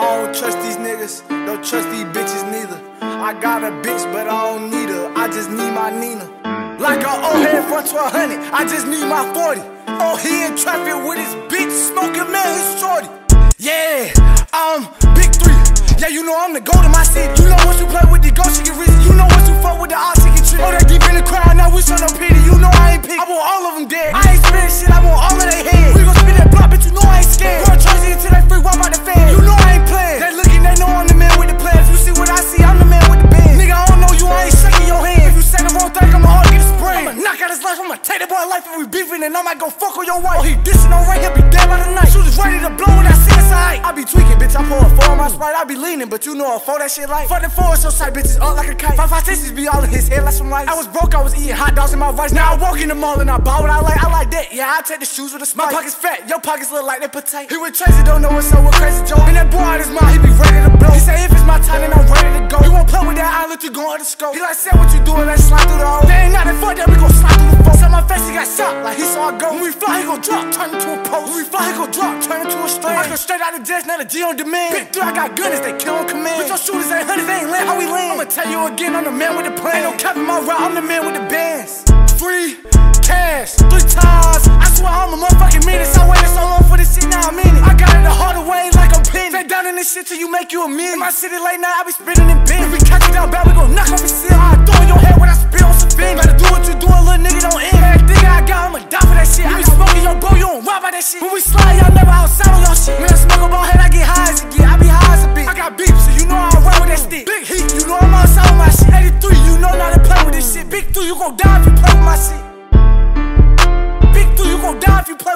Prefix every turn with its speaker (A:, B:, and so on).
A: I don't trust these niggas, don't trust these bitches neither. I got a bitch, but I don't need her. I just need my Nina. Like a old head a hundred, I just need my 40. Oh, he in traffic with his bitch, smoking man, his shorty. Yeah, I'm big three. Yeah, you know I'm the goat in my city. You know once you play with the ghost, I'ma take that boy life if we beefing, and I might go fuck on your wife. Oh, he dissing on right, he'll be dead by the night. Shooters ready to blow when I see high. I be tweaking, bitch, I pour a four on my sprite. I be leaning, but you know I fold that shit like. Fuck the four, so sight bitches up like a kite. Five, five, sixes be all in his head like some lights. I was broke, I was eating hot dogs in my vice. Now I walk in the mall and I buy what I like. I like that, yeah, I take the shoes with a smile. My pockets fat, your pockets look like they potato. He with Tracy, don't know what's up with Crazy Joe. And that boy out his mind, he be the scope. He like, say what you doing, let's slide through the hole. They ain't nothing fuck that, we gon' slide through the phone. Set my face, he got shot, like he saw a go. When we fly, he gon' drop, turn into a post. When we fly, he gon' drop, turn into a strand. I go straight out of jets, now the G on demand. Big three, I got gunners, they kill on command. Bitch, your shooters ain't hunters, they ain't land how we land. I'ma tell you again, I'm the man with the plan. Ain't no cap in my route, I'm the man with the bands. Free cash, three times. make you a million. In my city late night, I be spinning and bend. If we catch you down bad, we gon' knock on the ceiling. I throw in your head when I spit on some fin. Better do what you doing, little nigga, don't end. Everything I got, I'ma die for that shit. You I be smoking your bro, you don't rob by that shit. When we slide, y'all never outside on your shit. When I smoke a ball head, I get high as it get. I be high as a bitch. I got beef, so you know I ride with that stick. Big heat, you know I'm outside with my shit. 83, you know not to play with this shit. Big two, you gon' die if you play with my shit. Big two, you gon' die if you play